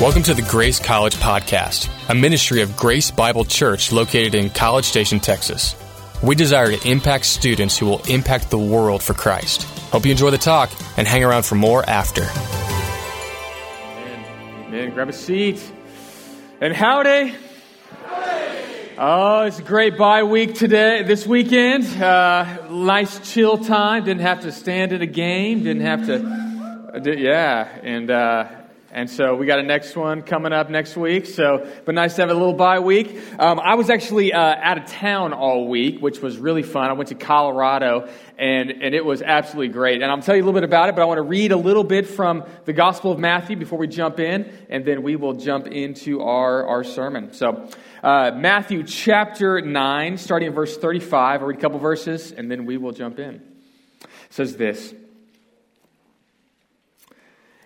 Welcome to the Grace College Podcast, a ministry of Grace Bible Church located in College Station, Texas. We desire to impact students who will impact the world for Christ. Hope you enjoy the talk and hang around for more after. Amen. Amen. Grab a seat. And howdy. Oh, it's a great bye week today, this weekend. Uh, nice chill time. Didn't have to stand at a game. Didn't have to, uh, yeah. And, uh, and so we got a next one coming up next week. So, but nice to have a little bye week. Um, I was actually uh, out of town all week, which was really fun. I went to Colorado, and and it was absolutely great. And I'll tell you a little bit about it, but I want to read a little bit from the Gospel of Matthew before we jump in, and then we will jump into our our sermon. So, uh, Matthew chapter nine, starting in verse thirty-five. I'll read a couple verses, and then we will jump in. It says this.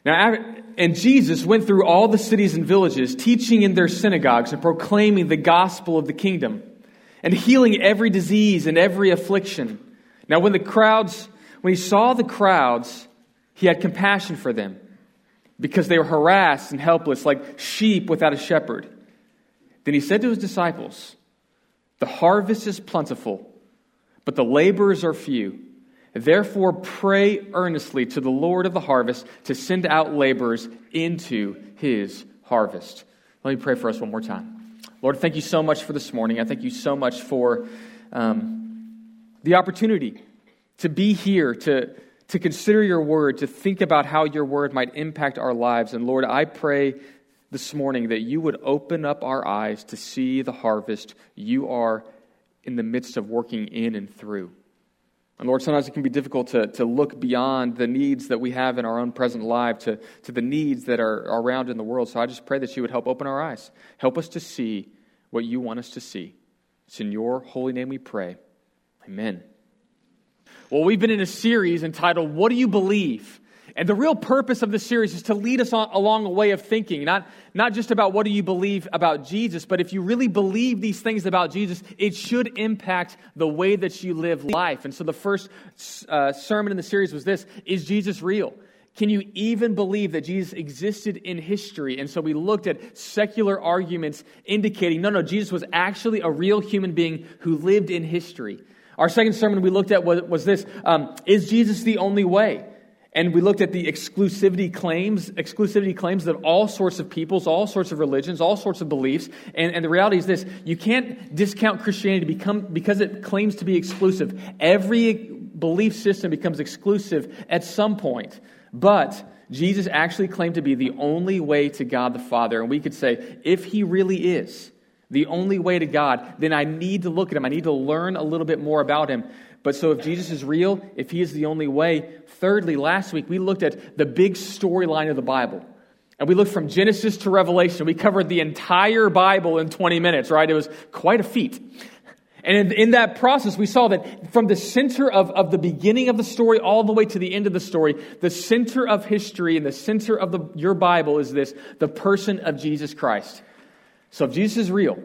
Now, and Jesus went through all the cities and villages, teaching in their synagogues and proclaiming the gospel of the kingdom, and healing every disease and every affliction. Now, when the crowds, when he saw the crowds, he had compassion for them, because they were harassed and helpless, like sheep without a shepherd. Then he said to his disciples, The harvest is plentiful, but the laborers are few. Therefore, pray earnestly to the Lord of the harvest to send out laborers into his harvest. Let me pray for us one more time. Lord, thank you so much for this morning. I thank you so much for um, the opportunity to be here, to, to consider your word, to think about how your word might impact our lives. And Lord, I pray this morning that you would open up our eyes to see the harvest you are in the midst of working in and through. And Lord, sometimes it can be difficult to, to look beyond the needs that we have in our own present life to, to the needs that are around in the world. So I just pray that you would help open our eyes. Help us to see what you want us to see. It's in your holy name we pray. Amen. Well, we've been in a series entitled, What Do You Believe? And the real purpose of this series is to lead us on, along a way of thinking, not, not just about what do you believe about Jesus, but if you really believe these things about Jesus, it should impact the way that you live life. And so the first uh, sermon in the series was this Is Jesus real? Can you even believe that Jesus existed in history? And so we looked at secular arguments indicating no, no, Jesus was actually a real human being who lived in history. Our second sermon we looked at was, was this um, Is Jesus the only way? And we looked at the exclusivity claims, exclusivity claims of all sorts of peoples, all sorts of religions, all sorts of beliefs. And, and the reality is this you can't discount Christianity become, because it claims to be exclusive. Every belief system becomes exclusive at some point. But Jesus actually claimed to be the only way to God the Father. And we could say, if he really is the only way to God, then I need to look at him. I need to learn a little bit more about him. But so if Jesus is real, if he is the only way, thirdly, last week we looked at the big storyline of the Bible. And we looked from Genesis to Revelation. We covered the entire Bible in 20 minutes, right? It was quite a feat. And in, in, that process, we saw that from the center of, of the beginning of the story all the way to the end of the story, the center of history and the center of the, your Bible is this the person of Jesus Christ. So if Jesus is real,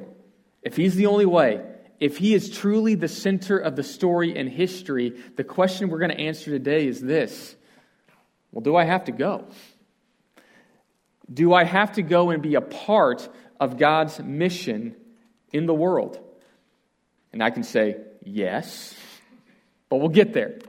if he's the only way, if he is truly the center of the story and history, the question we're going to answer today is this Well, do I have to go? Do I have to go and be a part of God's mission in the world? And I can say, yes, but we'll get there.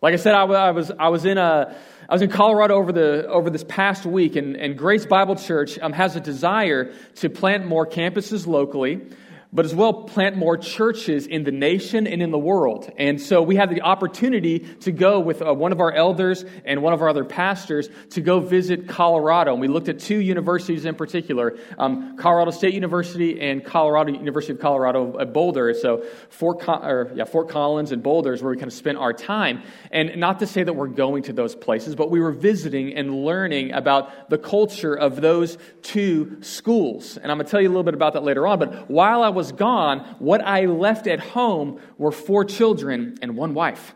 Like I said, I was, I was in a, I was in Colorado over, the, over this past week, and, and Grace Bible Church um, has a desire to plant more campuses locally but as well plant more churches in the nation and in the world. And so we had the opportunity to go with uh, one of our elders and one of our other pastors to go visit Colorado. And we looked at two universities in particular um, Colorado State University and Colorado University of Colorado at Boulder. So Fort, or, yeah, Fort Collins and Boulder is where we kind of spent our time. And not to say that we're going to those places, but we were visiting and learning about the culture of those two schools. And I'm going to tell you a little bit about that later on. But while I was was gone, what I left at home were four children and one wife.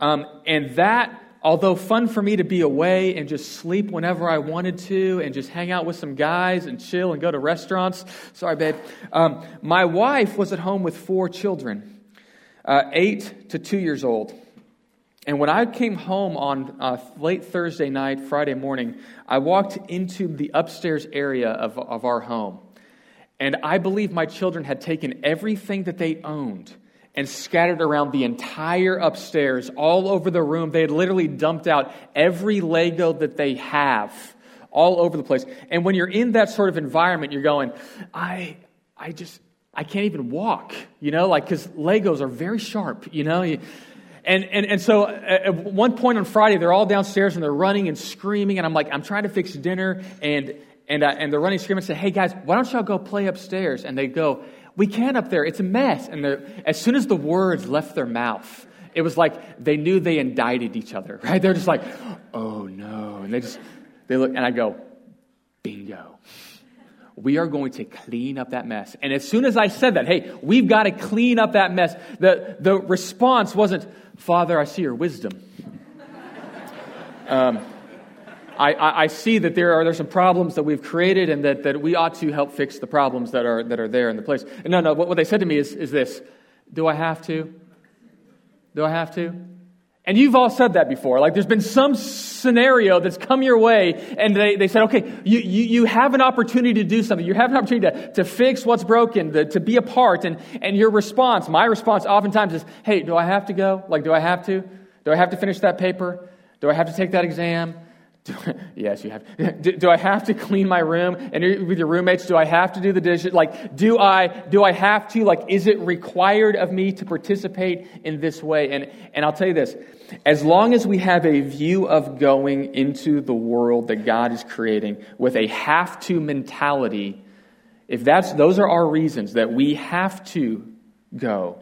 Um, and that, although fun for me to be away and just sleep whenever I wanted to and just hang out with some guys and chill and go to restaurants, sorry, babe, um, my wife was at home with four children, uh, eight to two years old. And when I came home on uh, late Thursday night, Friday morning, I walked into the upstairs area of, of our home. And I believe my children had taken everything that they owned and scattered around the entire upstairs, all over the room. They had literally dumped out every Lego that they have all over the place. And when you're in that sort of environment, you're going, I, I just, I can't even walk, you know, like, because Legos are very sharp, you know. And, and, and so at one point on Friday, they're all downstairs and they're running and screaming. And I'm like, I'm trying to fix dinner. And, and, uh, and they're running, screaming, and say, hey guys, why don't y'all go play upstairs? And they go, we can't up there. It's a mess. And as soon as the words left their mouth, it was like they knew they indicted each other, right? They're just like, oh no. And they just, they look, and I go, bingo. We are going to clean up that mess. And as soon as I said that, hey, we've got to clean up that mess, the, the response wasn't, Father, I see your wisdom. Um, I, I, I, see that there are there's some problems that we've created and that, that we ought to help fix the problems that are, that are there in the place. And no, no, what, what they said to me is, is this Do I have to? Do I have to? And you've all said that before. Like there's been some scenario that's come your way and they, they said, okay, you, you, you have an opportunity to do something. You have an opportunity to, to fix what's broken, to, to be a part. And, and your response, my response oftentimes is, hey, do I have to go? Like, do I have to? Do I have to finish that paper? Do I have to take that exam? Do, yes, you have. Do, do, I have to clean my room? And with your roommates, do I have to do the dishes? Like, do I, do I have to? Like, is it required of me to participate in this way? And, and I'll tell you this as long as we have a view of going into the world that God is creating with a have to mentality, if that's, those are our reasons that we have to go,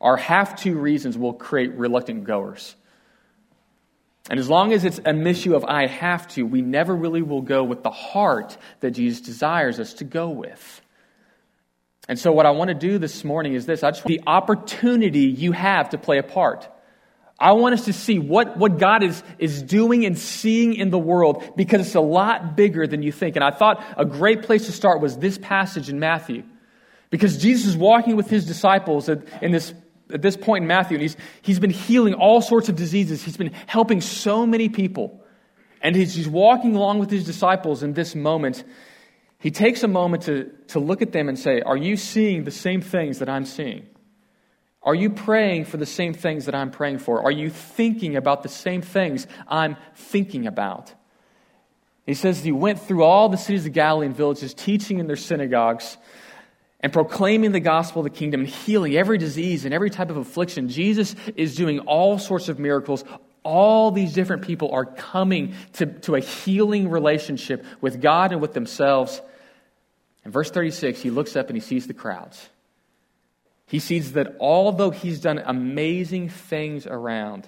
our have to reasons will create reluctant goers. And as long as it's an issue of I have to, we never really will go with the heart that Jesus desires us to go with. And so, what I want to do this morning is this I just want the opportunity you have to play a part. I want us to see what, what God is, is doing and seeing in the world because it's a lot bigger than you think. And I thought a great place to start was this passage in Matthew. Because Jesus is walking with his disciples in this at this point in Matthew, and he's, he's been healing all sorts of diseases. He's been helping so many people. And he's, he's walking along with his disciples in this moment. He takes a moment to, to look at them and say, Are you seeing the same things that I'm seeing? Are you praying for the same things that I'm praying for? Are you thinking about the same things I'm thinking about? He says he went through all the cities of Galilee and villages, teaching in their synagogues and proclaiming the gospel of the kingdom and healing every disease and every type of affliction. Jesus is doing all sorts of miracles. All these different people are coming to, to a healing relationship with God and with themselves. In verse 36, he looks up and he sees the crowds. He sees that although he's done amazing things around,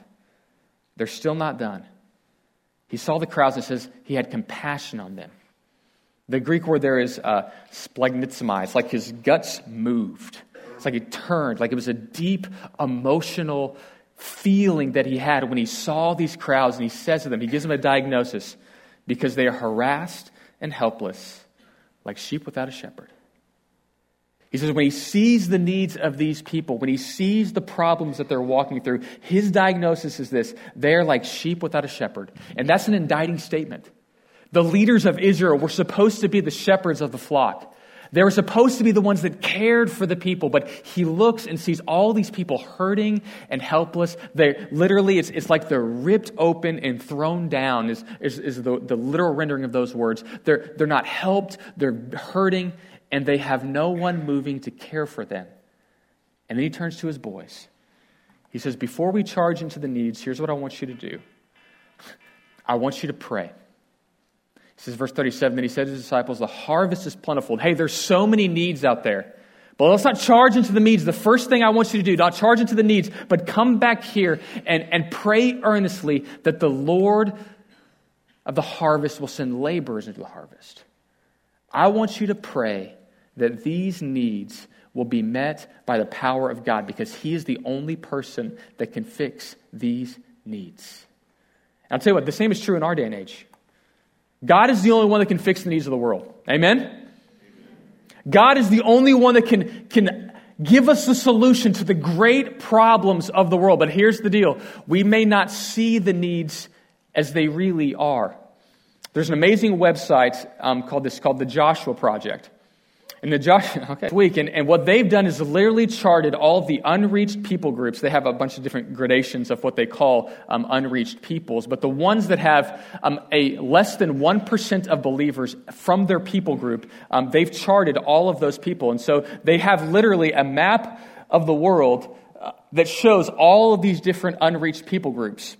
they're still not done. He saw the crowds and says he had compassion on them. The Greek word there is uh. It's like his guts moved. It's like it turned, like it was a deep emotional feeling that he had when he saw these crowds and he says to them, he gives them a diagnosis because they are harassed and helpless, like sheep without a shepherd. He says, when he sees the needs of these people, when he sees the problems that they're walking through, his diagnosis is this they're like sheep without a shepherd. And that's an indicting statement. The leaders of Israel were supposed to be the shepherds of the flock. They were supposed to be the ones that cared for the people, but he looks and sees all these people hurting and helpless. They literally, it's, it's like they're ripped open and thrown down, is, is, is the, the literal rendering of those words. They're, they're not helped, they're hurting, and they have no one moving to care for them. And then he turns to his boys. He says, Before we charge into the needs, here's what I want you to do I want you to pray. He says, verse 37, then he said to his disciples, The harvest is plentiful. Hey, there's so many needs out there. But let's not charge into the needs. The first thing I want you to do, not charge into the needs, but come back here and, and pray earnestly that the Lord of the harvest will send laborers into the harvest. I want you to pray that these needs will be met by the power of God because He is the only person that can fix these needs. And I'll tell you what, the same is true in our day and age. God is the only one that can fix the needs of the world. Amen? God is the only one that can, can Give us the solution to the great problems of the world. But here's the deal we may not see the needs as they really are. There's an amazing website um, called this called the Joshua Project. And the Joshua okay, week, and, and what they've done is literally charted all the unreached people groups. They have a bunch of different gradations of what they call um, unreached peoples, but the ones that have um, a less than one percent of believers from their people group, um, they've charted all of those people, and so they have literally a map of the world uh, that shows all of these different unreached people groups.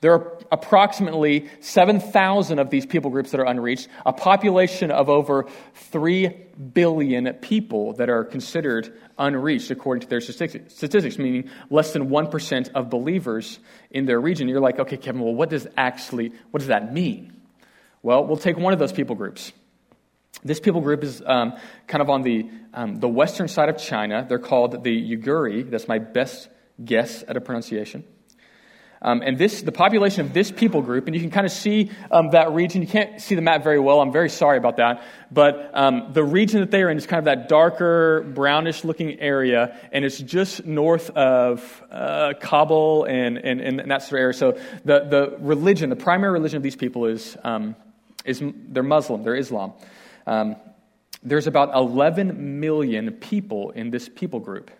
There are approximately 7,000 of these people groups that are unreached, a population of over 3 billion people that are considered unreached according to their statistics, meaning less than 1% of believers in their region. You're like, okay, Kevin, well, what does actually, what does that mean? Well, we'll take one of those people groups. This people group is um, kind of on the, um, the western side of China. They're called the Uyghuri. That's my best guess at a pronunciation. Um, and this, the population of this people group, and you can kind of see um, that region. You can't see the map very well. I'm very sorry about that. But um, the region that they are in is kind of that darker, brownish looking area, and it's just north of uh, Kabul and, and, and that sort of area. So the, the religion, the primary religion of these people is, um, is they're Muslim, they're Islam. Um, there's about 11 million people in this people group.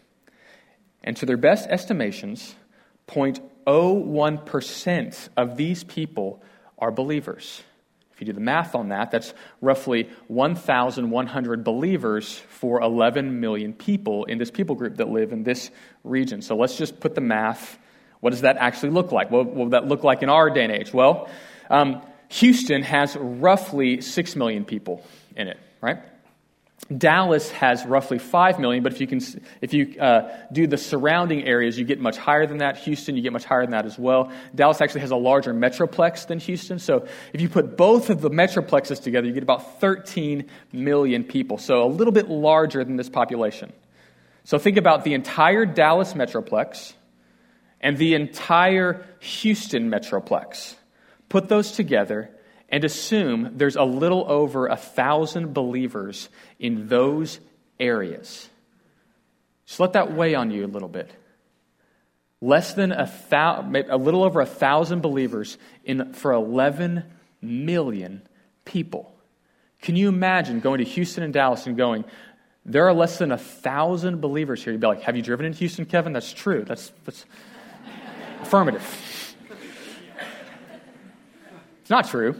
And to their best estimations, 0.01% of these people are believers. If you do the math on that, that's roughly 1,100 believers for 11 million people in this people group that live in this region. So let's just put the math. What does that actually look like? What will that look like in our day and age? Well, um, Houston has roughly 6 million people in it, right? Dallas has roughly 5 million, but if you, can, if you uh, do the surrounding areas, you get much higher than that. Houston, you get much higher than that as well. Dallas actually has a larger metroplex than Houston. So if you put both of the metroplexes together, you get about 13 million people. So a little bit larger than this population. So think about the entire Dallas metroplex and the entire Houston metroplex. Put those together, and assume there's a little over a thousand believers in those areas. Just let that weigh on you a little bit. Less than a, thou- a little over a thousand believers in, for 11 million people. Can you imagine going to Houston and Dallas and going, there are less than a thousand believers here? You'd be like, have you driven in Houston, Kevin? That's true. That's, that's affirmative. It's not true.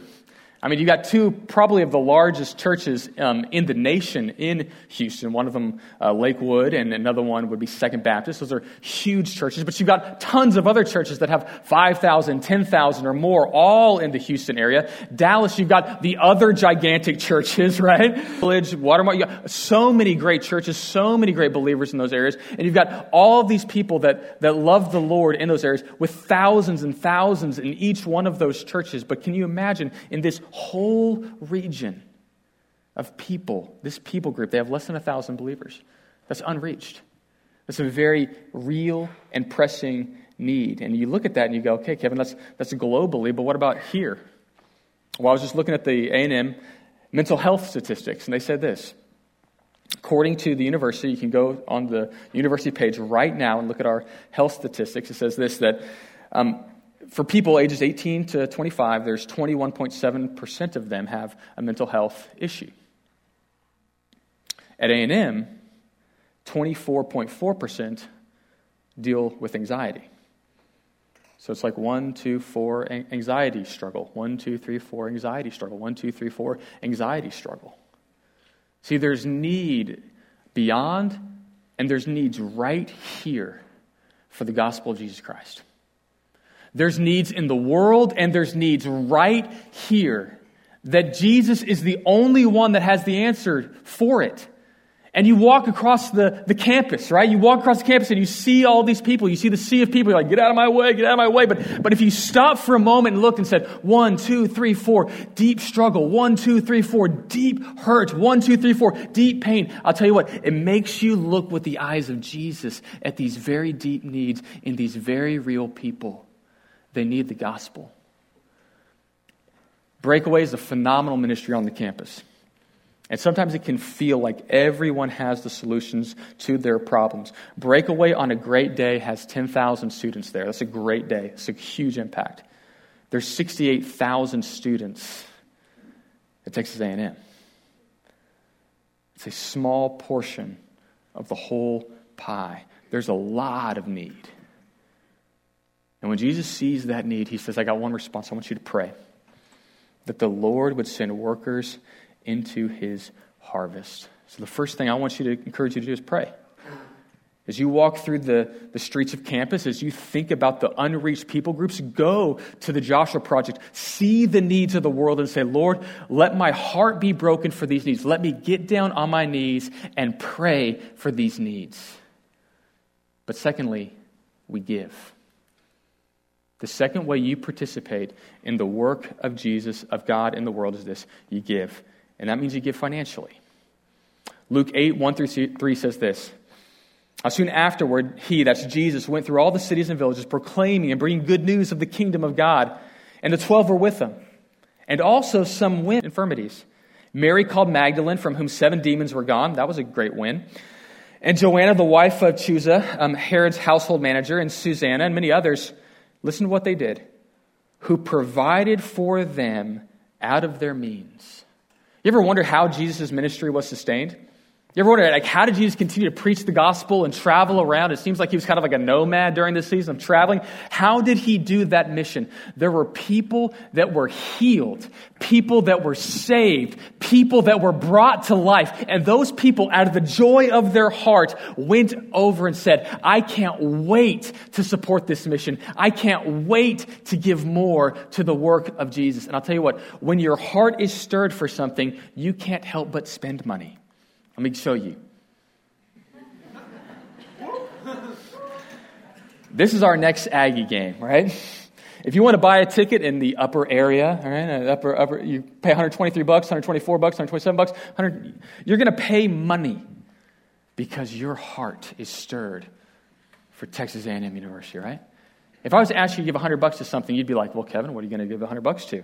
I mean, you've got two probably of the largest churches um, in the nation in Houston. One of them, uh, Lakewood, and another one would be Second Baptist. Those are huge churches. But you've got tons of other churches that have 5,000, 10,000 or more, all in the Houston area. Dallas, you've got the other gigantic churches, right? Village, Watermark. You got so many great churches, so many great believers in those areas. And you've got all these people that, that love the Lord in those areas with thousands and thousands in each one of those churches. But can you imagine in this whole region of people, this people group, they have less than a thousand believers. That's unreached. That's a very real and pressing need. And you look at that and you go, okay, Kevin, that's, that's globally, but what about here? Well, I was just looking at the A&M mental health statistics, and they said this. According to the university, you can go on the university page right now and look at our health statistics. It says this that um, for people ages 18 to 25, there's 21.7% of them have a mental health issue. At A&M, 24.4% deal with anxiety. So it's like one, two, four, anxiety struggle. One, two, three, four, anxiety struggle. One, two, three, four, anxiety struggle. See, there's need beyond, and there's needs right here for the gospel of Jesus Christ. There's needs in the world and there's needs right here. That Jesus is the only one that has the answer for it. And you walk across the, the campus, right? You walk across the campus and you see all these people. You see the sea of people. You're like, get out of my way, get out of my way. But, but if you stop for a moment and looked and said, one, two, three, four, deep struggle. One, two, three, four, deep hurt. One, two, three, four, deep pain. I'll tell you what, it makes you look with the eyes of Jesus at these very deep needs in these very real people. They need the gospel. Breakaway is a phenomenal ministry on the campus. And sometimes it can feel like everyone has the solutions to their problems. Breakaway on a great day has 10,000 students there. That's a great day. It's a huge impact. There's 68,000 students at Texas A&M. It's a small portion of the whole pie. There's a lot of need. And when Jesus sees that need, he says, I got one response. I want you to pray that the Lord would send workers into his harvest. So, the first thing I want you to encourage you to do is pray. As you walk through the, the streets of campus, as you think about the unreached people groups, go to the Joshua Project. See the needs of the world and say, Lord, let my heart be broken for these needs. Let me get down on my knees and pray for these needs. But secondly, we give. The second way you participate in the work of Jesus, of God in the world, is this you give. And that means you give financially. Luke 8, 1 through 3 says this. Soon afterward, he, that's Jesus, went through all the cities and villages, proclaiming and bringing good news of the kingdom of God. And the twelve were with him. And also some with infirmities. Mary called Magdalene, from whom seven demons were gone. That was a great win. And Joanna, the wife of Chuza, um, Herod's household manager, and Susanna, and many others Listen to what they did. Who provided for them out of their means. You ever wonder how Jesus' ministry was sustained? You ever wonder, like, how did Jesus continue to preach the gospel and travel around? It seems like he was kind of like a nomad during this season of traveling. How did he do that mission? There were people that were healed, people that were saved, people that were brought to life. And those people, out of the joy of their heart, went over and said, I can't wait to support this mission. I can't wait to give more to the work of Jesus. And I'll tell you what, when your heart is stirred for something, you can't help but spend money. Let me show you. This is our next Aggie game, right? If you want to buy a ticket in the upper area, all right, uh, upper, upper, you pay 123 bucks, 124 bucks, 127 bucks, 100, you're going to pay money because your heart is stirred for Texas A&M University, right? If I was to ask you to give 100 bucks to something, you'd be like, well, Kevin, what are you going to give 100 bucks to?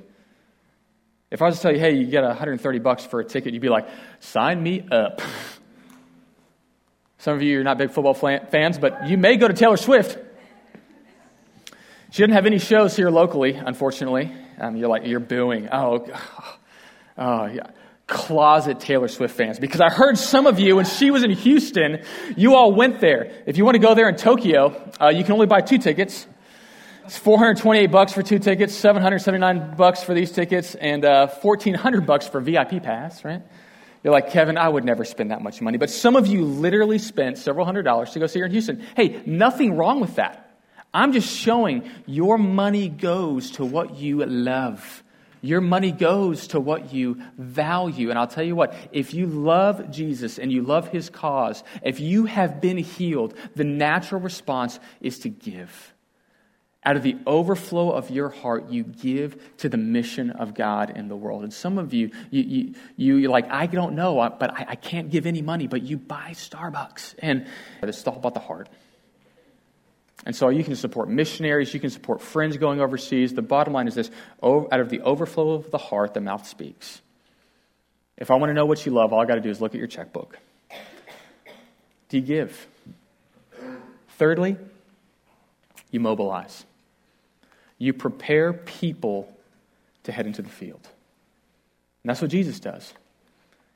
If I was to tell you, hey, you get 130 bucks for a ticket, you'd be like, sign me up. Some of you are not big football fans, but you may go to Taylor Swift. She didn't have any shows here locally, unfortunately. Um, you're like, you're booing. Oh, oh, yeah. Closet Taylor Swift fans. Because I heard some of you, when she was in Houston, you all went there. If you want to go there in Tokyo, uh, you can only buy two tickets. It's 428 bucks for two tickets, 779 bucks for these tickets, and uh, 1400 bucks for VIP pass, right? You're like, Kevin, I would never spend that much money. But some of you literally spent several hundred dollars to go see her in Houston. Hey, nothing wrong with that. I'm just showing your money goes to what you love. Your money goes to what you value. And I'll tell you what, if you love Jesus and you love his cause, if you have been healed, the natural response is to give. Out of the overflow of your heart, you give to the mission of God in the world. And some of you, you, you, you are like, I don't know, but I, I can't give any money, but you buy Starbucks. And it's all about the heart. And so you can support missionaries, you can support friends going overseas. The bottom line is this out of the overflow of the heart, the mouth speaks. If I want to know what you love, all I got to do is look at your checkbook. Do you give? Thirdly, you mobilize. You prepare people to head into the field. And that's what Jesus does.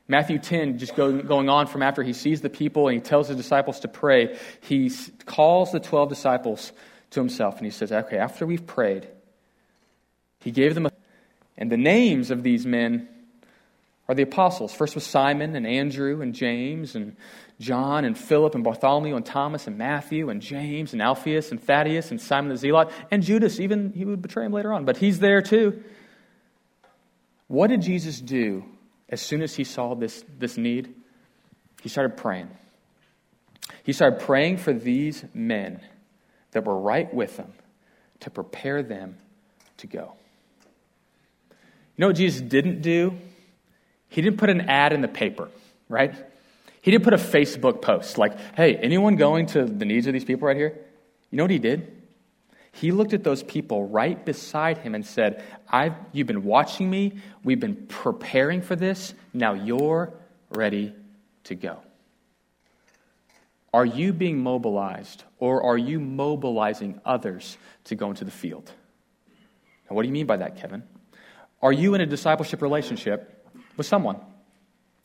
Matthew 10, just go, going on from after he sees the people and he tells the disciples to pray, he calls the 12 disciples to himself and he says, Okay, after we've prayed, he gave them a. And the names of these men are the apostles. First was Simon and Andrew and James and John and Philip and Bartholomew and Thomas and Matthew and James and Alphaeus and Thaddeus and Simon the Zealot and Judas. Even he would betray him later on, but he's there too. What did Jesus do as soon as he saw this, this need? He started praying. He started praying for these men that were right with him to prepare them to go. You know what Jesus didn't do? He didn't put an ad in the paper, right? He didn't put a Facebook post like, hey, anyone going to the needs of these people right here? You know what he did? He looked at those people right beside him and said, I've, You've been watching me. We've been preparing for this. Now you're ready to go. Are you being mobilized or are you mobilizing others to go into the field? Now, what do you mean by that, Kevin? Are you in a discipleship relationship with someone?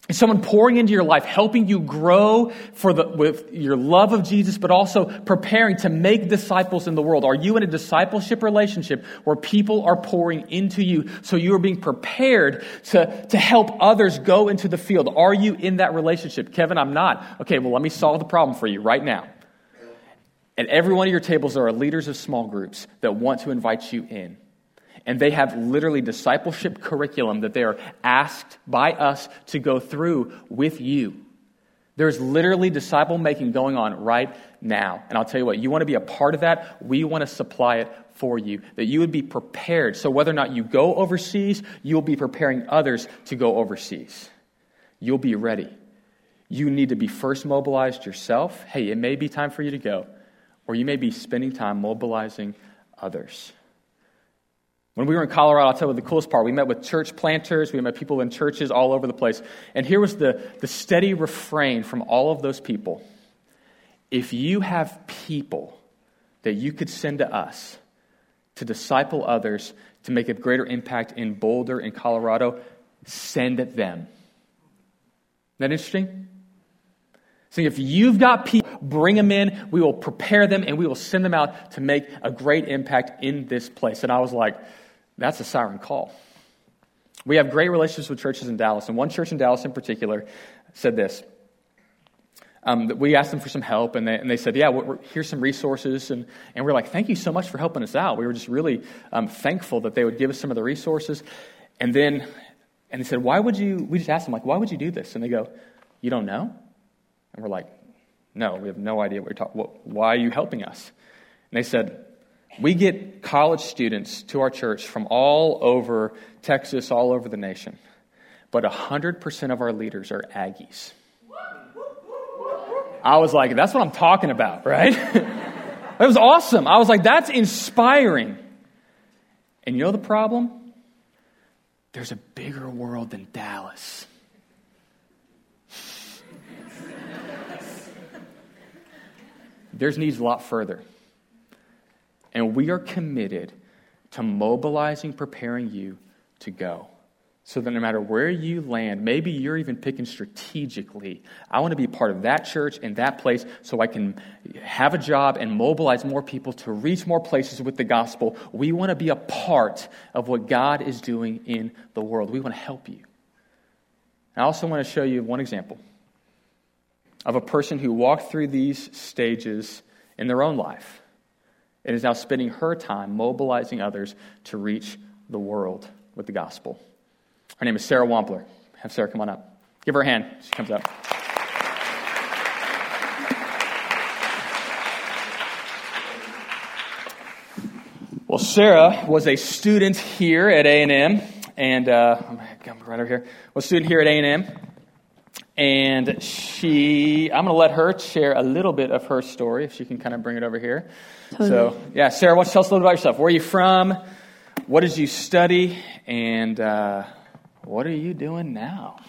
Is someone pouring into your life, helping you grow for the, with your love of Jesus, but also preparing to make disciples in the world? Are you in a discipleship relationship where people are pouring into you so you are being prepared to, to help others go into the field? Are you in that relationship? Kevin, I'm not. Okay, well, let me solve the problem for you right now. At every one of your tables, there are leaders of small groups that want to invite you in and they have literally discipleship curriculum that they are asked by us to go through with you. There's literally disciple making going on right now. And I'll tell you what, you want to be a part of that, we want to supply it for you. That you would be prepared. So whether or not you go overseas, you'll be preparing others to go overseas. You'll be ready. You need to be first mobilized yourself. Hey, it may be time for you to go, or you may be spending time mobilizing others. When we were in Colorado, I'll tell you the coolest part. We met with church planters, we met people in churches all over the place. And here was the, the steady refrain from all of those people if you have people that you could send to us to disciple others, to make a greater impact in Boulder in Colorado, send them. Isn't that interesting? So if you've got people, bring them in, we will prepare them, and we will send them out to make a great impact in this place. And I was like, that's a siren call. We have great relationships with churches in Dallas, and one church in Dallas in particular said this. Um, we asked them for some help, and they, and they said, Yeah, we're, here's some resources. And, and we're like, Thank you so much for helping us out. We were just really um, thankful that they would give us some of the resources. And then, and they said, Why would you, we just asked them, like, Why would you do this? And they go, You don't know? And we're like, No, we have no idea what you're talking Why are you helping us? And they said, we get college students to our church from all over Texas, all over the nation. But 100% of our leaders are Aggies. I was like, that's what I'm talking about, right? it was awesome. I was like, that's inspiring. And you know the problem? There's a bigger world than Dallas. There's needs a lot further. And we are committed to mobilizing, preparing you to go. So that no matter where you land, maybe you're even picking strategically. I want to be part of that church and that place so I can have a job and mobilize more people to reach more places with the gospel. We want to be a part of what God is doing in the world. We want to help you. I also want to show you one example of a person who walked through these stages in their own life and is now spending her time mobilizing others to reach the world with the gospel. Her name is Sarah Wampler. Have Sarah come on up. Give her a hand. She comes up. Well, Sarah was a student here at A&M, and uh, I'm right over here. Was a student here at A&M, and she. I'm going to let her share a little bit of her story, if she can kind of bring it over here. Totally. So, yeah, Sarah, why don't you tell us a little bit about yourself? Where are you from? What did you study? And uh, what are you doing now?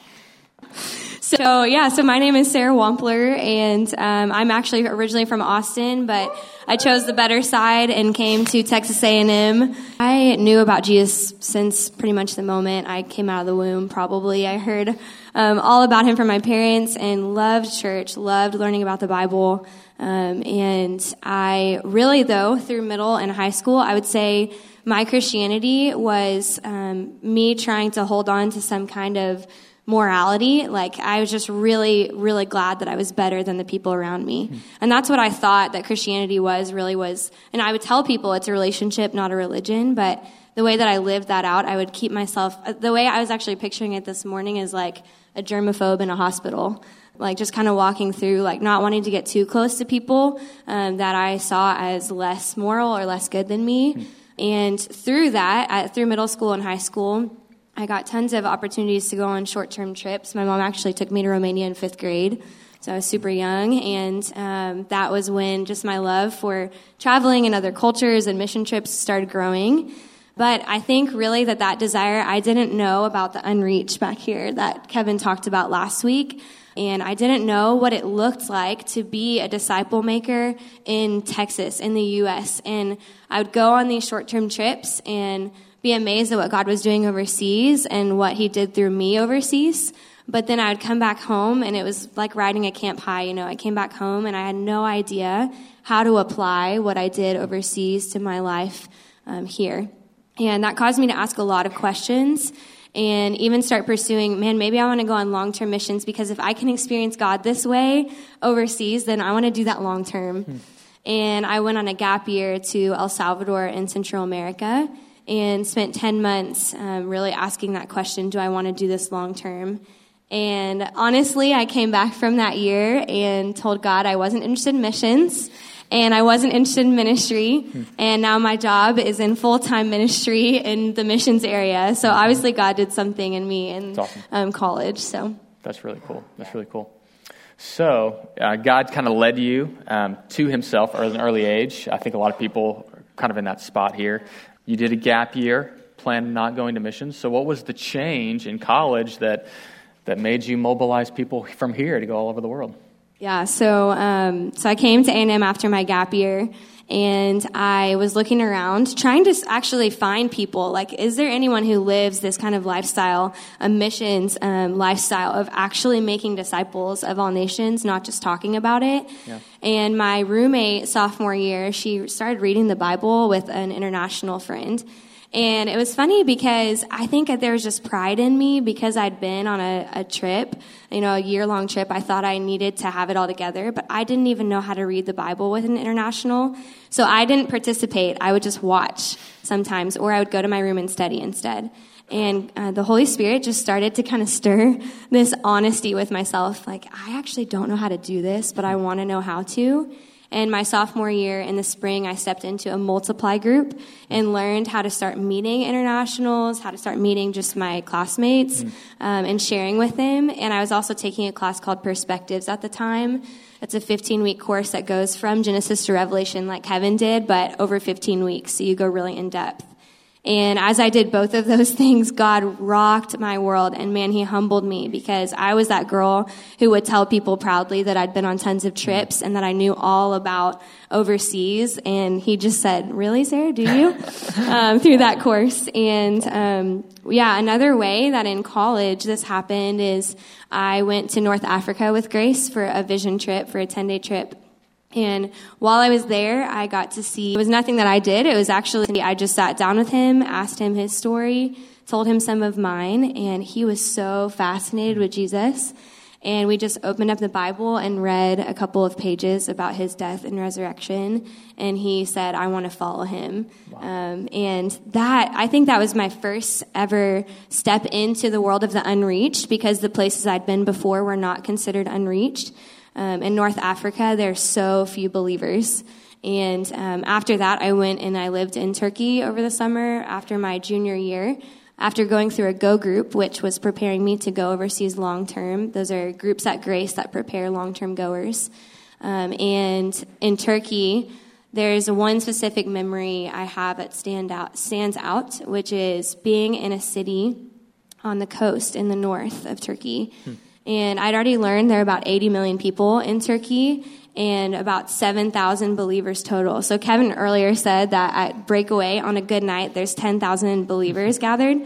So yeah, so my name is Sarah Wampler, and um, I'm actually originally from Austin, but I chose the better side and came to Texas A&M. I knew about Jesus since pretty much the moment I came out of the womb. Probably I heard um, all about him from my parents and loved church, loved learning about the Bible. Um, and I really, though, through middle and high school, I would say my Christianity was um, me trying to hold on to some kind of morality. Like I was just really, really glad that I was better than the people around me. Mm-hmm. And that's what I thought that Christianity was really was. And I would tell people it's a relationship, not a religion. But the way that I lived that out, I would keep myself, the way I was actually picturing it this morning is like a germaphobe in a hospital. Like just kind of walking through, like not wanting to get too close to people um, that I saw as less moral or less good than me. Mm-hmm. And through that, at, through middle school and high school, I got tons of opportunities to go on short term trips. My mom actually took me to Romania in fifth grade. So I was super young, and um, that was when just my love for traveling and other cultures and mission trips started growing. But I think really that that desire, I didn't know about the unreached back here that Kevin talked about last week. And I didn't know what it looked like to be a disciple maker in Texas, in the U.S. And I would go on these short term trips and be amazed at what God was doing overseas and what He did through me overseas. But then I would come back home and it was like riding a camp high. You know, I came back home and I had no idea how to apply what I did overseas to my life um, here. And that caused me to ask a lot of questions and even start pursuing, man, maybe I want to go on long term missions because if I can experience God this way overseas, then I want to do that long term. Hmm. And I went on a gap year to El Salvador in Central America and spent 10 months um, really asking that question do I want to do this long term? And honestly, I came back from that year and told God I wasn't interested in missions and I wasn't interested in ministry. And now my job is in full time ministry in the missions area. So obviously, God did something in me in awesome. um, college. So that's really cool. That's really cool. So uh, God kind of led you um, to Himself at an early age. I think a lot of people are kind of in that spot here. You did a gap year, planned not going to missions. So what was the change in college that that made you mobilize people from here to go all over the world? Yeah, so um, so I came to A&M after my gap year, and I was looking around, trying to actually find people. Like, is there anyone who lives this kind of lifestyle, a missions um, lifestyle of actually making disciples of all nations, not just talking about it? Yeah. And my roommate sophomore year, she started reading the Bible with an international friend. And it was funny because I think that there was just pride in me because I'd been on a, a trip, you know, a year long trip. I thought I needed to have it all together, but I didn't even know how to read the Bible with an international. So I didn't participate. I would just watch sometimes, or I would go to my room and study instead. And uh, the Holy Spirit just started to kind of stir this honesty with myself. Like, I actually don't know how to do this, but I want to know how to. And my sophomore year in the spring, I stepped into a multiply group and learned how to start meeting internationals, how to start meeting just my classmates mm. um, and sharing with them. And I was also taking a class called Perspectives at the time. It's a 15 week course that goes from Genesis to Revelation, like Kevin did, but over 15 weeks. So you go really in depth. And as I did both of those things, God rocked my world. And man, he humbled me because I was that girl who would tell people proudly that I'd been on tons of trips and that I knew all about overseas. And he just said, Really, Sarah, do you? um, through that course. And um, yeah, another way that in college this happened is I went to North Africa with Grace for a vision trip, for a 10 day trip. And while I was there, I got to see, it was nothing that I did. It was actually, I just sat down with him, asked him his story, told him some of mine, and he was so fascinated with Jesus. And we just opened up the Bible and read a couple of pages about his death and resurrection. And he said, I want to follow him. Wow. Um, and that, I think that was my first ever step into the world of the unreached because the places I'd been before were not considered unreached. Um, in North Africa, there are so few believers. And um, after that, I went and I lived in Turkey over the summer after my junior year. After going through a Go group, which was preparing me to go overseas long term, those are groups at Grace that prepare long term goers. Um, and in Turkey, there's one specific memory I have that stand out, stands out, which is being in a city on the coast in the north of Turkey. Hmm. And I'd already learned there are about 80 million people in Turkey and about 7,000 believers total. So Kevin earlier said that at Breakaway on a good night, there's 10,000 believers gathered.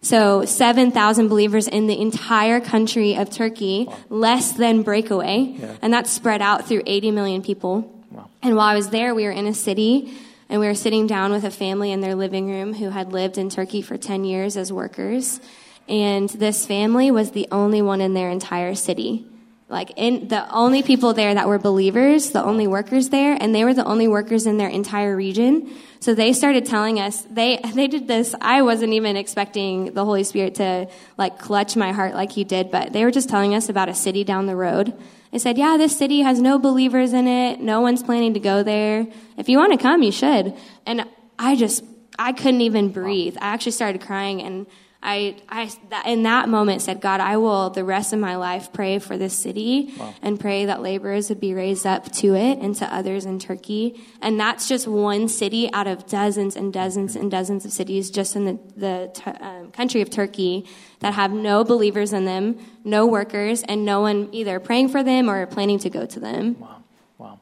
So 7,000 believers in the entire country of Turkey, less than Breakaway. Yeah. And that's spread out through 80 million people. Wow. And while I was there, we were in a city and we were sitting down with a family in their living room who had lived in Turkey for 10 years as workers. And this family was the only one in their entire city. Like, in, the only people there that were believers, the only workers there, and they were the only workers in their entire region. So they started telling us, they, they did this. I wasn't even expecting the Holy Spirit to, like, clutch my heart like he did, but they were just telling us about a city down the road. They said, yeah, this city has no believers in it. No one's planning to go there. If you want to come, you should. And I just, I couldn't even breathe. I actually started crying and I, I that, in that moment said, God, I will the rest of my life pray for this city wow. and pray that laborers would be raised up to it and to others in Turkey. And that's just one city out of dozens and dozens and dozens of cities just in the, the um, country of Turkey that have no believers in them, no workers, and no one either praying for them or planning to go to them. Wow. Wow.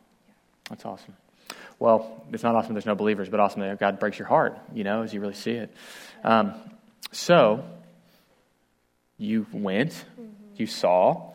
That's awesome. Well, it's not awesome there's no believers, but awesome that God breaks your heart, you know, as you really see it. Um, so, you went, mm-hmm. you saw,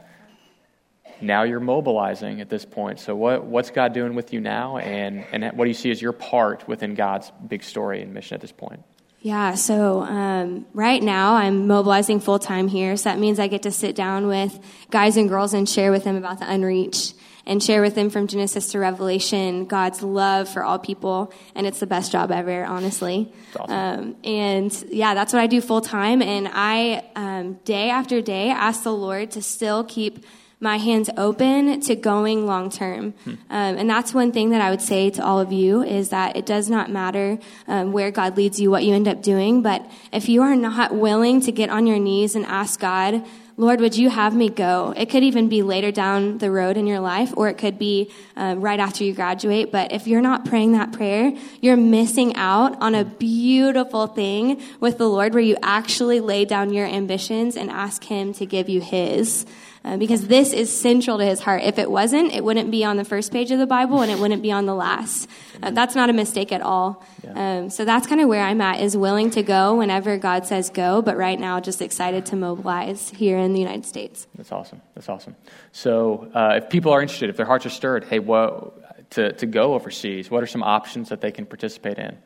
now you're mobilizing at this point. So, what, what's God doing with you now, and, and what do you see as your part within God's big story and mission at this point? Yeah, so um, right now I'm mobilizing full time here. So that means I get to sit down with guys and girls and share with them about the unreached and share with them from Genesis to Revelation God's love for all people. And it's the best job ever, honestly. Awesome. Um, and yeah, that's what I do full time. And I, um, day after day, ask the Lord to still keep my hands open to going long term. Hmm. Um, and that's one thing that I would say to all of you is that it does not matter um, where God leads you, what you end up doing, but if you are not willing to get on your knees and ask God, Lord, would you have me go? It could even be later down the road in your life, or it could be um, right after you graduate. But if you're not praying that prayer, you're missing out on a beautiful thing with the Lord where you actually lay down your ambitions and ask Him to give you His. Uh, because this is central to his heart. If it wasn't, it wouldn't be on the first page of the Bible and it wouldn't be on the last. Uh, that's not a mistake at all. Yeah. Um, so that's kind of where I'm at, is willing to go whenever God says go, but right now just excited to mobilize here in the United States. That's awesome. That's awesome. So uh, if people are interested, if their hearts are stirred, hey, what, to, to go overseas, what are some options that they can participate in?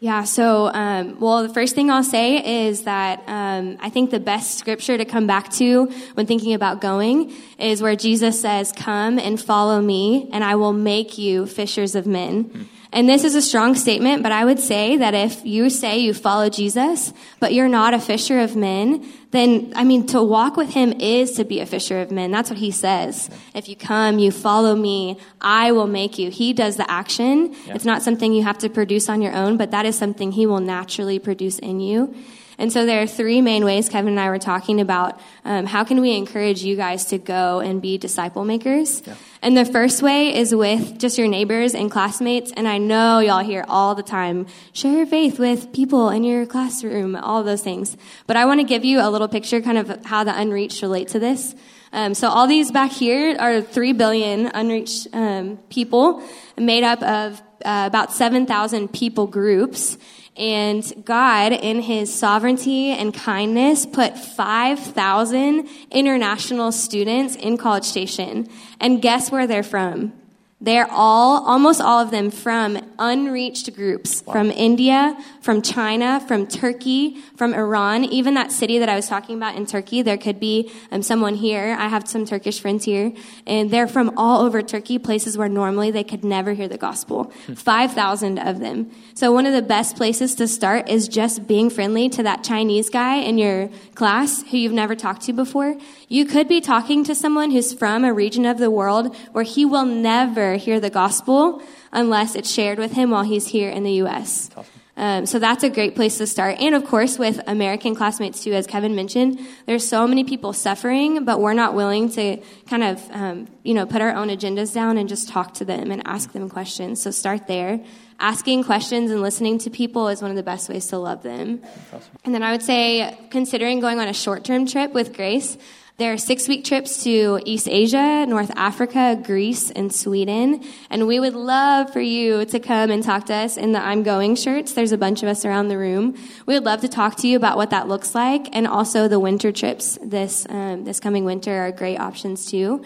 Yeah, so, um, well, the first thing I'll say is that um, I think the best scripture to come back to when thinking about going is where Jesus says, Come and follow me, and I will make you fishers of men. Mm-hmm. And this is a strong statement, but I would say that if you say you follow Jesus, but you're not a fisher of men, then, I mean, to walk with him is to be a fisher of men. That's what he says. If you come, you follow me, I will make you. He does the action. Yeah. It's not something you have to produce on your own, but that is something he will naturally produce in you. And so there are three main ways Kevin and I were talking about um, how can we encourage you guys to go and be disciple makers. Yeah. And the first way is with just your neighbors and classmates. And I know y'all hear all the time, share your faith with people in your classroom, all those things. But I want to give you a little picture kind of how the unreached relate to this. Um, so all these back here are three billion unreached um, people made up of uh, about 7,000 people groups. And God, in his sovereignty and kindness, put 5,000 international students in College Station. And guess where they're from? They're all, almost all of them from unreached groups wow. from India, from China, from Turkey, from Iran, even that city that I was talking about in Turkey. There could be um, someone here. I have some Turkish friends here, and they're from all over Turkey, places where normally they could never hear the gospel. Hmm. 5,000 of them. So one of the best places to start is just being friendly to that Chinese guy in your class who you've never talked to before. You could be talking to someone who's from a region of the world where he will never hear the gospel unless it's shared with him while he's here in the U.S. Um, so that's a great place to start. And of course, with American classmates too, as Kevin mentioned, there's so many people suffering, but we're not willing to kind of, um, you know, put our own agendas down and just talk to them and ask them questions. So start there. Asking questions and listening to people is one of the best ways to love them. Awesome. And then I would say considering going on a short-term trip with Grace. There are six week trips to East Asia, North Africa, Greece, and Sweden. And we would love for you to come and talk to us in the I'm Going shirts. There's a bunch of us around the room. We would love to talk to you about what that looks like. And also the winter trips this, um, this coming winter are great options too.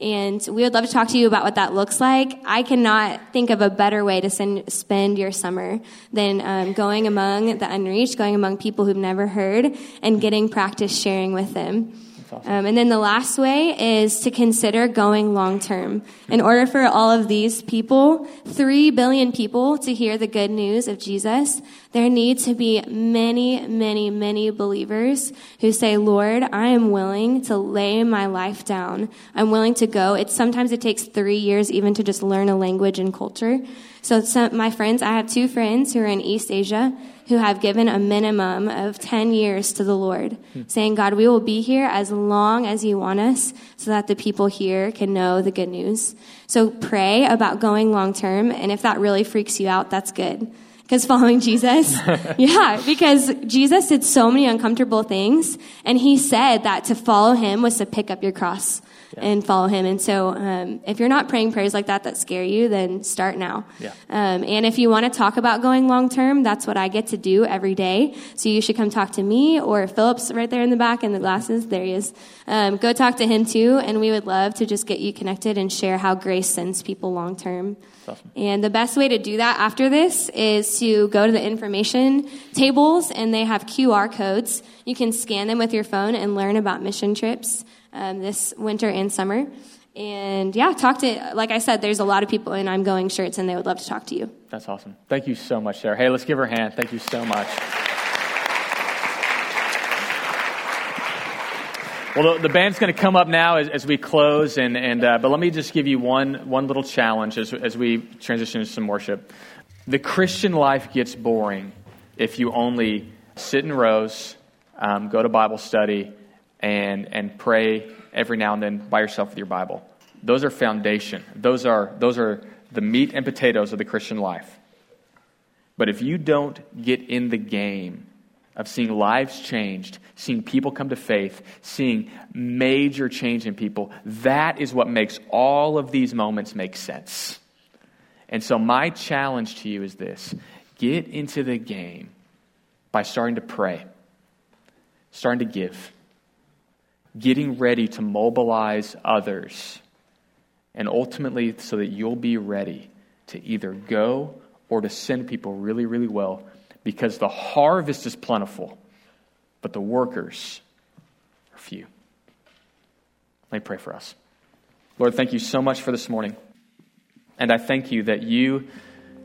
And we would love to talk to you about what that looks like. I cannot think of a better way to send, spend your summer than um, going among the unreached, going among people who've never heard, and getting practice sharing with them. Awesome. Um, and then the last way is to consider going long term. In order for all of these people, three billion people, to hear the good news of Jesus, there need to be many, many, many believers who say, Lord, I am willing to lay my life down. I'm willing to go. It's sometimes it takes three years even to just learn a language and culture. So some, my friends, I have two friends who are in East Asia who have given a minimum of 10 years to the Lord, saying, God, we will be here as long as you want us so that the people here can know the good news. So pray about going long term. And if that really freaks you out, that's good. Because following Jesus, yeah, because Jesus did so many uncomfortable things. And he said that to follow him was to pick up your cross yeah. and follow him. And so, um, if you're not praying prayers like that that scare you, then start now. Yeah. Um, and if you want to talk about going long term, that's what I get to do every day. So you should come talk to me or Phillips right there in the back in the glasses. There he is. Um, go talk to him too, and we would love to just get you connected and share how grace sends people long term. Awesome. And the best way to do that after this is to go to the information tables, and they have QR codes. You can scan them with your phone and learn about mission trips um, this winter and summer. And yeah, talk to, like I said, there's a lot of people in I'm Going shirts, and they would love to talk to you. That's awesome. Thank you so much, Sarah. Hey, let's give her a hand. Thank you so much. Well, the, the band's going to come up now as, as we close, and, and uh, but let me just give you one one little challenge as, as we transition to some worship. The Christian life gets boring if you only sit in rows, um, go to Bible study, and, and pray every now and then by yourself with your Bible. Those are foundation. Those are, those are the meat and potatoes of the Christian life. But if you don't get in the game of seeing lives changed, seeing people come to faith, seeing major change in people, that is what makes all of these moments make sense. And so, my challenge to you is this get into the game by starting to pray, starting to give getting ready to mobilize others, and ultimately so that you'll be ready to either go or to send people really, really well because the harvest is plentiful, but the workers are few. Let me pray for us. Lord, thank you so much for this morning. And I thank you that you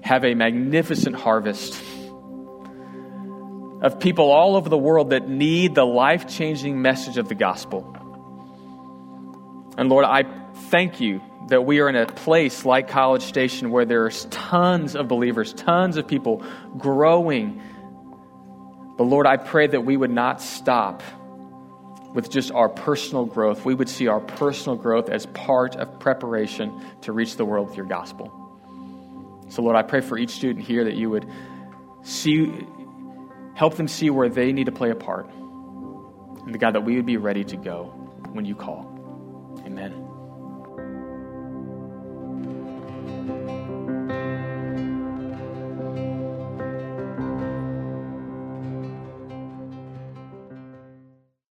have a magnificent harvest of people all over the world that need the life changing message of the gospel. And Lord, I thank you that we are in a place like College Station where there's tons of believers, tons of people growing. But Lord, I pray that we would not stop with just our personal growth. We would see our personal growth as part of preparation to reach the world with your gospel. So, Lord, I pray for each student here that you would see Help them see where they need to play a part. And the God, that we would be ready to go when you call. Amen.